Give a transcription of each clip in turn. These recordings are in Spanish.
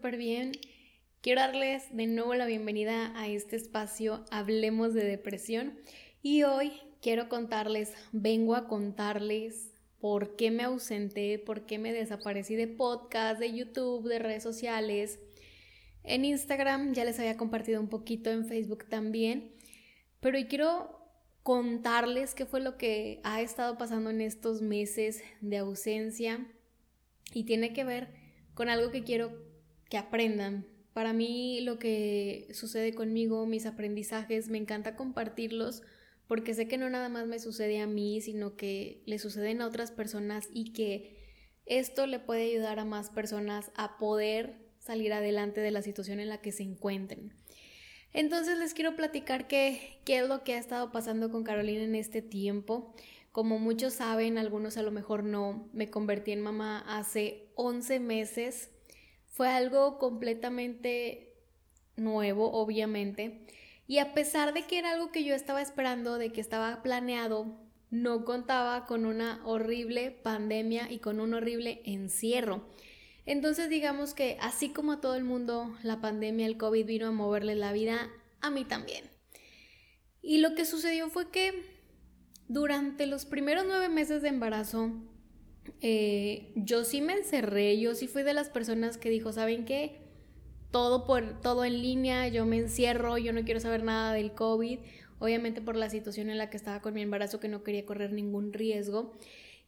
bien. Quiero darles de nuevo la bienvenida a este espacio Hablemos de Depresión y hoy quiero contarles, vengo a contarles por qué me ausenté, por qué me desaparecí de podcast, de YouTube, de redes sociales. En Instagram ya les había compartido un poquito, en Facebook también, pero hoy quiero contarles qué fue lo que ha estado pasando en estos meses de ausencia y tiene que ver con algo que quiero que aprendan. Para mí lo que sucede conmigo, mis aprendizajes, me encanta compartirlos porque sé que no nada más me sucede a mí, sino que le suceden a otras personas y que esto le puede ayudar a más personas a poder salir adelante de la situación en la que se encuentren. Entonces les quiero platicar qué, qué es lo que ha estado pasando con Carolina en este tiempo. Como muchos saben, algunos a lo mejor no, me convertí en mamá hace 11 meses. Fue algo completamente nuevo, obviamente. Y a pesar de que era algo que yo estaba esperando, de que estaba planeado, no contaba con una horrible pandemia y con un horrible encierro. Entonces digamos que así como a todo el mundo la pandemia, el COVID vino a moverle la vida, a mí también. Y lo que sucedió fue que durante los primeros nueve meses de embarazo, eh, yo sí me encerré, yo sí fui de las personas que dijo, ¿saben qué? Todo, por, todo en línea, yo me encierro, yo no quiero saber nada del COVID, obviamente por la situación en la que estaba con mi embarazo que no quería correr ningún riesgo.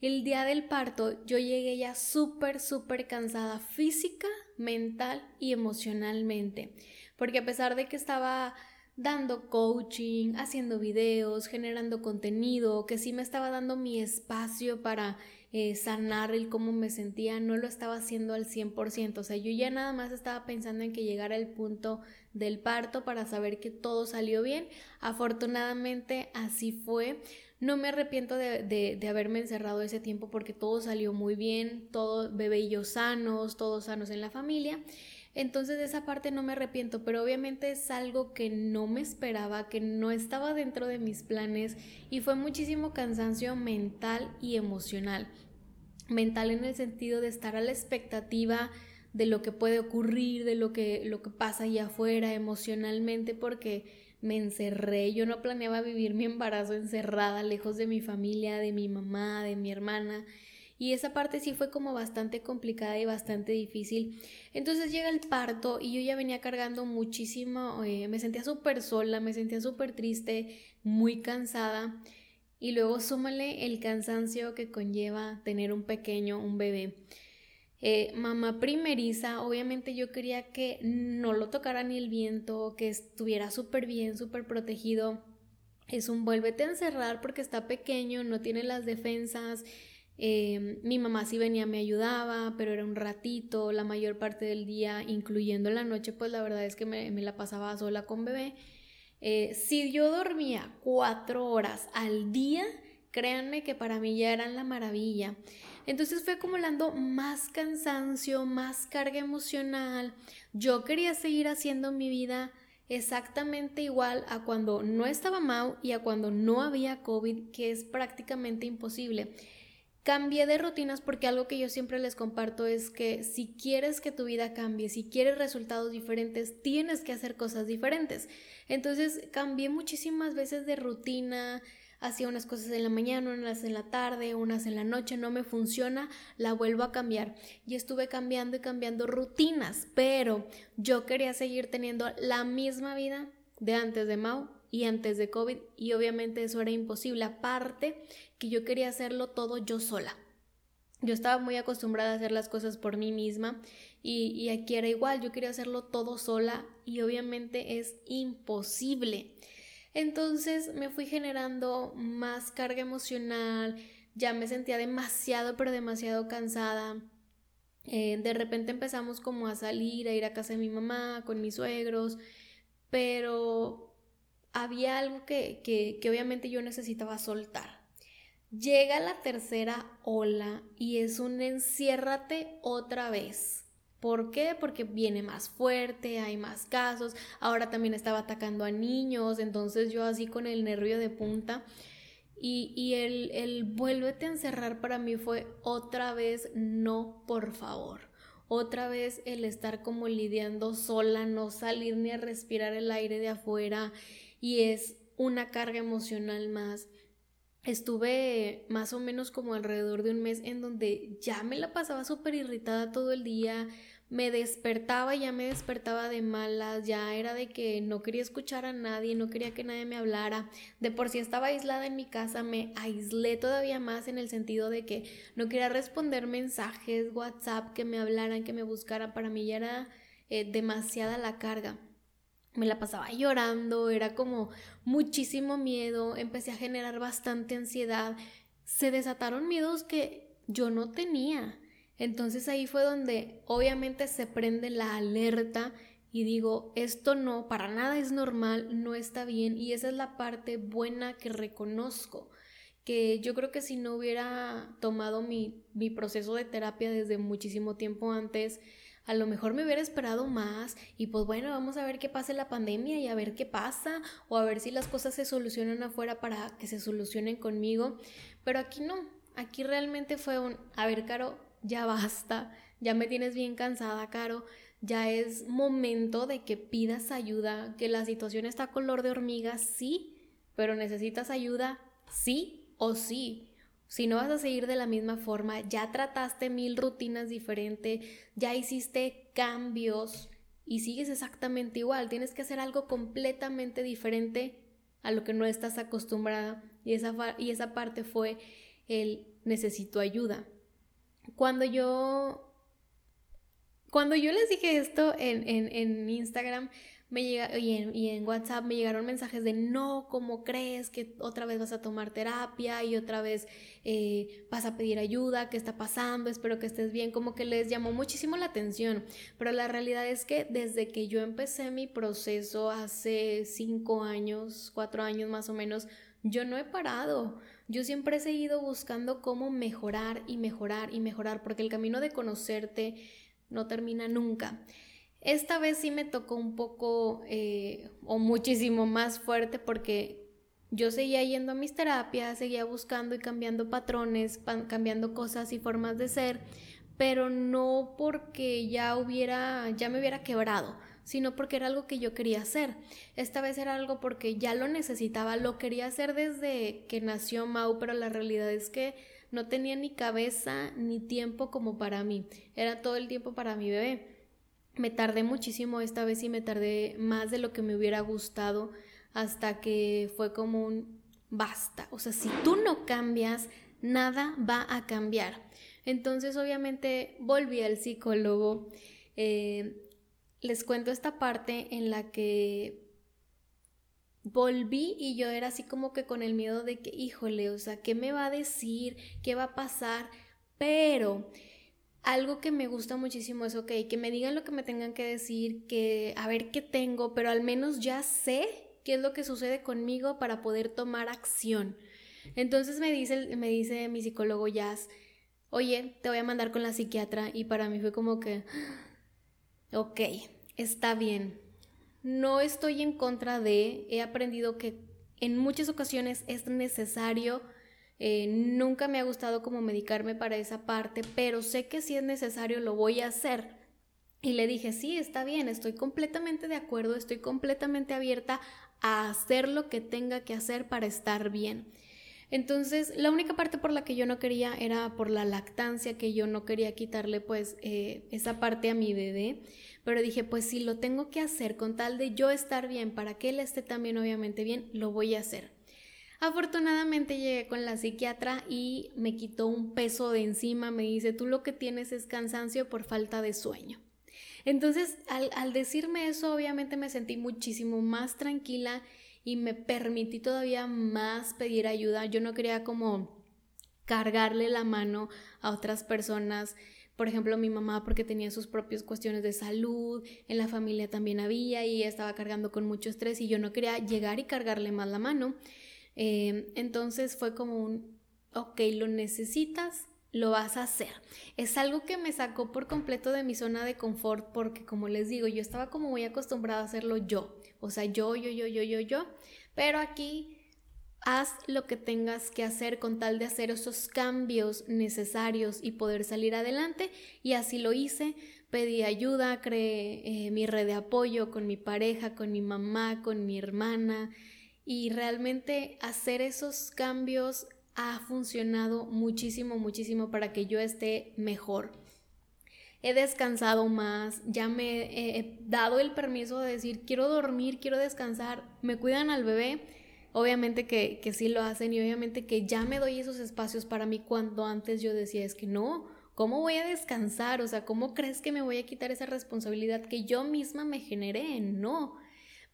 El día del parto yo llegué ya súper, súper cansada física, mental y emocionalmente. Porque a pesar de que estaba dando coaching, haciendo videos, generando contenido, que sí me estaba dando mi espacio para eh, sanar el cómo me sentía, no lo estaba haciendo al 100%. O sea, yo ya nada más estaba pensando en que llegara el punto del parto para saber que todo salió bien. Afortunadamente así fue. No me arrepiento de, haberme encerrado ese tiempo porque todo salió muy bien, todo bebé y yo sanos, todos sanos en la familia. Entonces de esa parte no me arrepiento, pero obviamente es algo que no me esperaba, que no estaba dentro de mis planes y fue muchísimo cansancio mental y emocional. Mental en el sentido de estar a la expectativa de lo que puede ocurrir, de lo que, lo que pasa allá afuera emocionalmente, porque me encerré, yo no planeaba vivir mi embarazo encerrada, lejos de mi familia, de mi mamá, de mi hermana. Y esa parte sí fue como bastante complicada y bastante difícil. Entonces llega el parto y yo ya venía cargando muchísimo, eh, me sentía súper sola, me sentía súper triste, muy cansada. Y luego súmale el cansancio que conlleva tener un pequeño, un bebé. Eh, mamá primeriza, obviamente yo quería que no lo tocara ni el viento, que estuviera súper bien, súper protegido. Es un vuélvete a encerrar porque está pequeño, no tiene las defensas. Eh, mi mamá sí venía, me ayudaba, pero era un ratito, la mayor parte del día, incluyendo la noche, pues la verdad es que me, la pasaba sola con bebé. Eh, si yo dormía cuatro horas al día, créanme que para mí ya eran la maravilla. Entonces fue acumulando más cansancio, más carga emocional. Yo quería seguir haciendo mi vida exactamente igual a cuando no estaba Mau y a cuando no había COVID, que es prácticamente imposible. Cambié de rutinas porque algo que yo siempre les comparto es que si quieres que tu vida cambie, si quieres resultados diferentes, tienes que hacer cosas diferentes. Entonces cambié muchísimas veces de rutina, hacía unas cosas en la mañana, unas en la tarde, unas en la noche, no me funciona, la vuelvo a cambiar. Y estuve cambiando y cambiando rutinas, pero yo quería seguir teniendo la misma vida de antes de Mau y antes de COVID y obviamente eso era imposible. Aparte que yo quería hacerlo todo yo sola. Yo estaba muy acostumbrada a hacer las cosas por mí misma y, y, aquí era igual, yo quería hacerlo todo sola y obviamente es imposible. Entonces me fui generando más carga emocional, ya me sentía demasiado, pero demasiado cansada. Eh, de repente empezamos como a salir, a ir a casa de mi mamá, con mis suegros, pero había algo que, que, obviamente yo necesitaba soltar. Llega la tercera ola y es un enciérrate otra vez. ¿Por qué? Porque viene más fuerte, hay más casos, ahora también estaba atacando a niños, entonces yo así con el nervio de punta. Y, y el, el vuélvete a encerrar para mí fue otra vez no, por favor. otra vez el estar como lidiando sola, no salir ni a respirar el aire de afuera y es una carga emocional más. Estuve más o menos como alrededor de un mes en donde ya me la pasaba súper irritada todo el día, me despertaba, ya me despertaba de malas, ya era de que no quería escuchar a nadie, no quería que nadie me hablara. De por sí estaba aislada en mi casa, me aislé todavía más en el sentido de que no quería responder mensajes, WhatsApp, que me hablaran, que me buscaran. Para mí ya era eh, demasiada la carga. Me la pasaba llorando, era como muchísimo miedo, empecé a generar bastante ansiedad. Se desataron miedos que yo no tenía entonces ahí fue donde obviamente se prende la alerta y digo, esto no, para nada es normal, no está bien y esa es la parte buena que reconozco, que yo creo que si no hubiera tomado mi, mi proceso de terapia desde muchísimo tiempo antes, a lo mejor me hubiera esperado más y pues bueno, vamos a ver qué pasa en la pandemia y a ver qué pasa o a ver si las cosas se solucionan afuera para que se solucionen conmigo, pero aquí no, aquí realmente fue un, a ver, Caro, ya basta, ya me tienes bien cansada, Caro, ya es momento de que pidas ayuda, que la situación está color de hormiga, sí, pero necesitas ayuda, sí o sí. Si no vas a seguir de la misma forma, ya trataste mil rutinas diferentes, ya hiciste cambios y sigues exactamente igual, tienes que hacer algo completamente diferente a lo que no estás acostumbrada y esa, y esa parte fue el necesito ayuda. Cuando yo, cuando yo les dije esto en, en, Instagram me llega, y, en, y en WhatsApp me llegaron mensajes de no, ¿cómo crees que otra vez vas a tomar terapia y otra vez eh, vas a pedir ayuda? ¿Qué está pasando? Espero que estés bien. Como que les llamó muchísimo la atención. Pero la realidad es que desde que yo empecé mi proceso hace cinco años, cuatro años más o menos, yo no he parado. Yo siempre he seguido buscando cómo mejorar y mejorar y mejorar, porque el camino de conocerte no termina nunca. Esta vez sí me tocó un poco eh, o muchísimo más fuerte porque yo seguía yendo a mis terapias, seguía buscando y cambiando patrones, cambiando cosas y formas de ser, pero no porque ya hubiera, ya me hubiera quebrado, sino porque era algo que yo quería hacer. Esta vez era algo porque ya lo necesitaba, lo quería hacer desde que nació Mau, pero la realidad es que no tenía ni cabeza ni tiempo como para mí, era todo el tiempo para mi bebé. Me tardé muchísimo esta vez y me tardé más de lo que me hubiera gustado hasta que fue como un basta. O sea, si tú no cambias, nada va a cambiar. Entonces, obviamente, volví al psicólogo. Eh, les cuento esta parte en la que volví y yo era así como que con el miedo de que, híjole, o sea, ¿qué me va a decir? ¿Qué va a pasar? Pero algo que me gusta muchísimo es, ok, que me digan lo que me tengan que decir, que a ver qué tengo, pero al menos ya sé qué es lo que sucede conmigo para poder tomar acción. Entonces me dice, me dice mi psicólogo Jazz, oye, te voy a mandar con la psiquiatra y para mí fue como que, ok, está bien. No estoy en contra de, he aprendido que en muchas ocasiones es necesario, eh, nunca me ha gustado como medicarme para esa parte, pero sé que si es necesario lo voy a hacer. Y le dije, sí, está bien, estoy completamente de acuerdo, estoy completamente abierta a hacer lo que tenga que hacer para estar bien. Entonces, la única parte por la que yo no quería era por la lactancia, que yo no quería quitarle pues eh, esa parte a mi bebé pero dije, pues si lo tengo que hacer con tal de yo estar bien, para que él esté también obviamente bien, lo voy a hacer. Afortunadamente llegué con la psiquiatra y me quitó un peso de encima, me dice, tú lo que tienes es cansancio por falta de sueño. Entonces, al, decirme eso, obviamente me sentí muchísimo más tranquila y me permití todavía más pedir ayuda. Yo no quería como cargarle la mano a otras personas por ejemplo, mi mamá porque tenía sus propias cuestiones de salud, en la familia también había y estaba cargando con mucho estrés y yo no quería llegar y cargarle más la mano. Eh, entonces fue como un, ok, lo necesitas, lo vas a hacer. Es algo que me sacó por completo de mi zona de confort porque como les digo, yo estaba como muy acostumbrada a hacerlo yo. O sea, yo, yo, yo, yo, yo, yo. Pero aquí Haz lo que tengas que hacer con tal de hacer esos cambios necesarios y poder salir adelante. Y así lo hice. pedí ayuda, creé eh, mi red de apoyo con mi pareja, con mi mamá, con mi hermana y realmente hacer esos cambios ha funcionado muchísimo, muchísimo para que yo esté mejor. He descansado más, ya me he dado el permiso de decir, quiero dormir, quiero descansar, me cuidan al bebé, obviamente que, que sí lo hacen y obviamente que ya me doy esos espacios para mí cuando antes yo decía, es que no, ¿cómo voy a descansar? O sea, ¿cómo crees que me voy a quitar esa responsabilidad que yo misma me generé? No,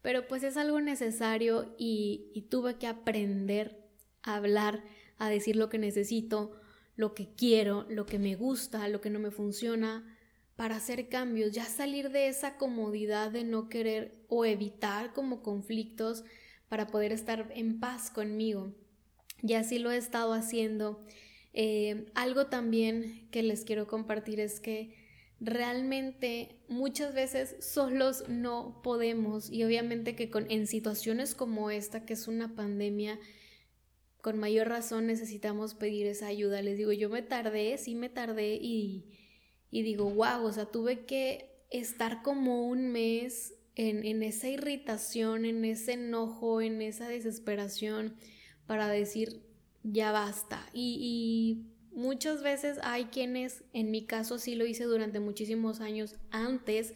pero pues es algo necesario y, tuve que aprender a hablar a decir lo que necesito, lo que quiero, lo que me gusta, lo que no me funciona, para hacer cambios, ya salir de esa comodidad de no querer o evitar como conflictos para poder estar en paz conmigo. Y así lo he estado haciendo. Eh, algo también que les quiero compartir es que realmente muchas veces solos no podemos y obviamente que con, en situaciones como esta, que es una pandemia, con mayor razón necesitamos pedir esa ayuda. Les digo, yo me tardé, sí me tardé y, y digo, wow, o sea, tuve que estar como un mes en, en, esa irritación, en ese enojo, en esa desesperación para decir, ya basta. Y, y muchas veces hay quienes, en mi caso sí lo hice durante muchísimos años antes,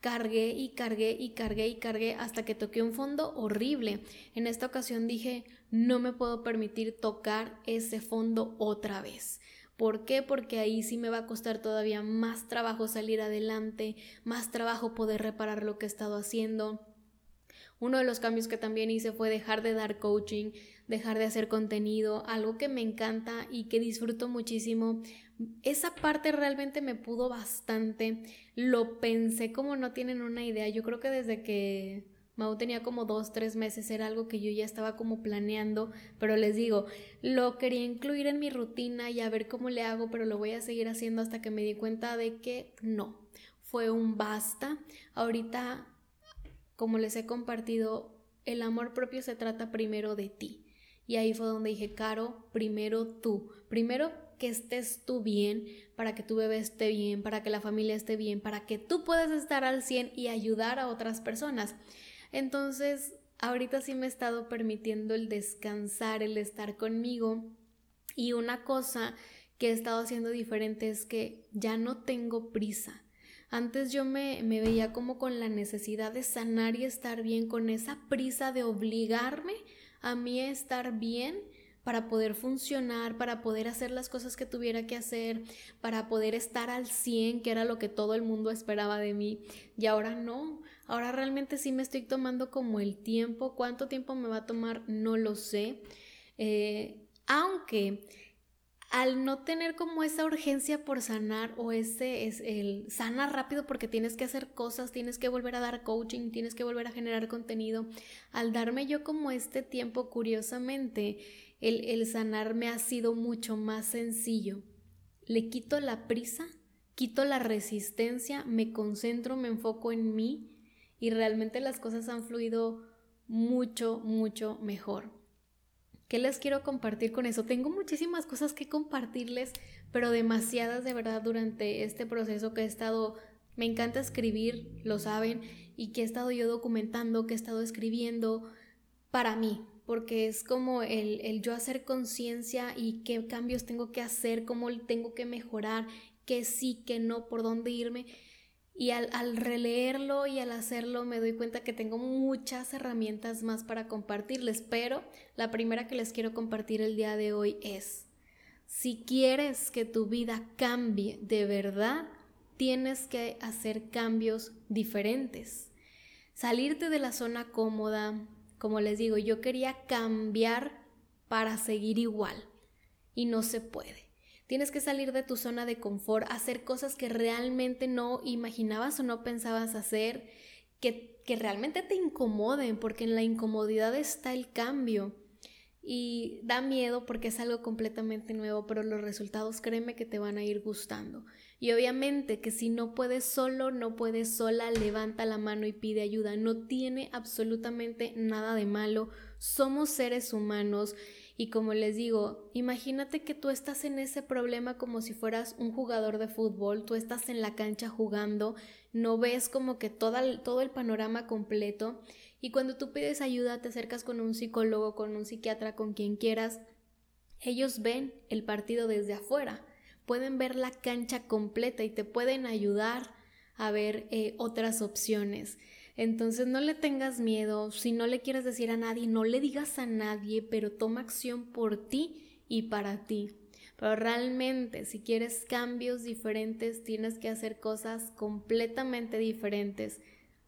cargué y cargué y cargué y cargué hasta que toqué un fondo horrible. En esta ocasión dije, no me puedo permitir tocar ese fondo otra vez. ¿Por qué? Porque ahí sí me va a costar todavía más trabajo salir adelante, más trabajo poder reparar lo que he estado haciendo. Uno de los cambios que también hice fue dejar de dar coaching, dejar de hacer contenido, algo que me encanta y que disfruto muchísimo esa parte realmente me pudo bastante. Lo pensé como no tienen una idea. Yo creo que desde que Mau tenía como dos, tres meses era algo que yo ya estaba como planeando, pero les digo, lo quería incluir en mi rutina y a ver cómo le hago, pero lo voy a seguir haciendo hasta que me di cuenta de que no, fue un basta. Ahorita, como les he compartido, el amor propio se trata primero de ti. Y ahí fue donde dije, Caro, primero tú. Primero que estés tú bien, para que tu bebé esté bien, para que la familia esté bien, para que tú puedas estar al 100 y ayudar a otras personas. Entonces, ahorita sí me he estado permitiendo el descansar, el estar conmigo. Y una cosa que he estado haciendo diferente es que ya no tengo prisa. Antes yo me, me, veía como con la necesidad de sanar y estar bien, con esa prisa de obligarme a mí a estar bien para poder funcionar, para poder hacer las cosas que tuviera que hacer, para poder estar al 100, que era lo que todo el mundo esperaba de mí. Y ahora no, ahora realmente sí me estoy tomando como el tiempo. ¿Cuánto tiempo me va a tomar? No lo sé. Eh, aunque al no tener como esa urgencia por sanar o ese es el sana rápido porque tienes que hacer cosas, tienes que volver a dar coaching, tienes que volver a generar contenido, al darme yo como este tiempo curiosamente, el, el sanar me ha sido mucho más sencillo. Le quito la prisa, quito la resistencia, me concentro, me enfoco en mí y realmente las cosas han fluido mucho, mucho mejor. ¿Qué les quiero compartir con eso? Tengo muchísimas cosas que compartirles, pero demasiadas de verdad durante este proceso que he estado, me encanta escribir, lo saben, y que he estado yo documentando, que he estado escribiendo para mí, porque es como el, yo hacer conciencia y qué cambios tengo que hacer, cómo tengo que mejorar, qué sí, qué no, por dónde irme. Y al, al, releerlo y al hacerlo me doy cuenta que tengo muchas herramientas más para compartirles, pero la primera que les quiero compartir el día de hoy es, si quieres que tu vida cambie de verdad, tienes que hacer cambios diferentes. Salirte de la zona cómoda, como les digo, yo quería cambiar para seguir igual y no se puede. Tienes que salir de tu zona de confort, hacer cosas que realmente no imaginabas o no pensabas hacer, que, que realmente te incomoden, porque en la incomodidad está el cambio. Y da miedo porque es algo completamente nuevo, pero los resultados créeme que te van a ir gustando. Y obviamente que si no puedes solo, no puedes sola, levanta la mano y pide ayuda. No tiene absolutamente nada de malo. Somos seres humanos y como les digo, imagínate que tú estás en ese problema como si fueras un jugador de fútbol, tú estás en la cancha jugando, no ves como que todo el panorama completo y cuando tú pides ayuda te acercas con un psicólogo, con un psiquiatra, con quien quieras, ellos ven el partido desde afuera, pueden ver la cancha completa y te pueden ayudar a ver eh, otras opciones. Entonces no le tengas miedo, si no le quieres decir a nadie, no le digas a nadie, pero toma acción por ti y para ti. Pero realmente si quieres cambios diferentes, tienes que hacer cosas completamente diferentes.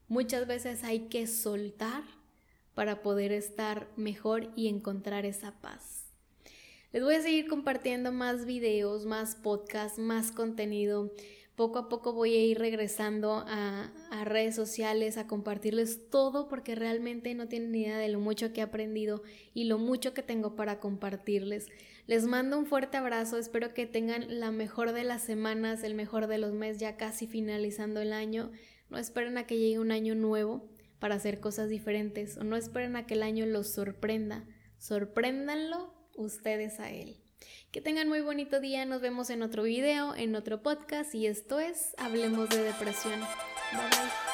Muchas veces hay que soltar para poder estar mejor y encontrar esa paz. Les voy a seguir compartiendo más videos, más podcasts, más contenido. Poco a poco voy a ir regresando a, redes sociales, a compartirles todo porque realmente no tienen idea de lo mucho que he aprendido y lo mucho que tengo para compartirles. Les mando un fuerte abrazo, espero que tengan la mejor de las semanas, el mejor de los meses, ya casi finalizando el año. No esperen a que llegue un año nuevo para hacer cosas diferentes o no esperen a que el año los sorprenda. Sorpréndanlo ustedes a él. Que tengan muy bonito día, nos vemos en otro video, en otro podcast y esto es Hablemos de Depresión. Bye bye.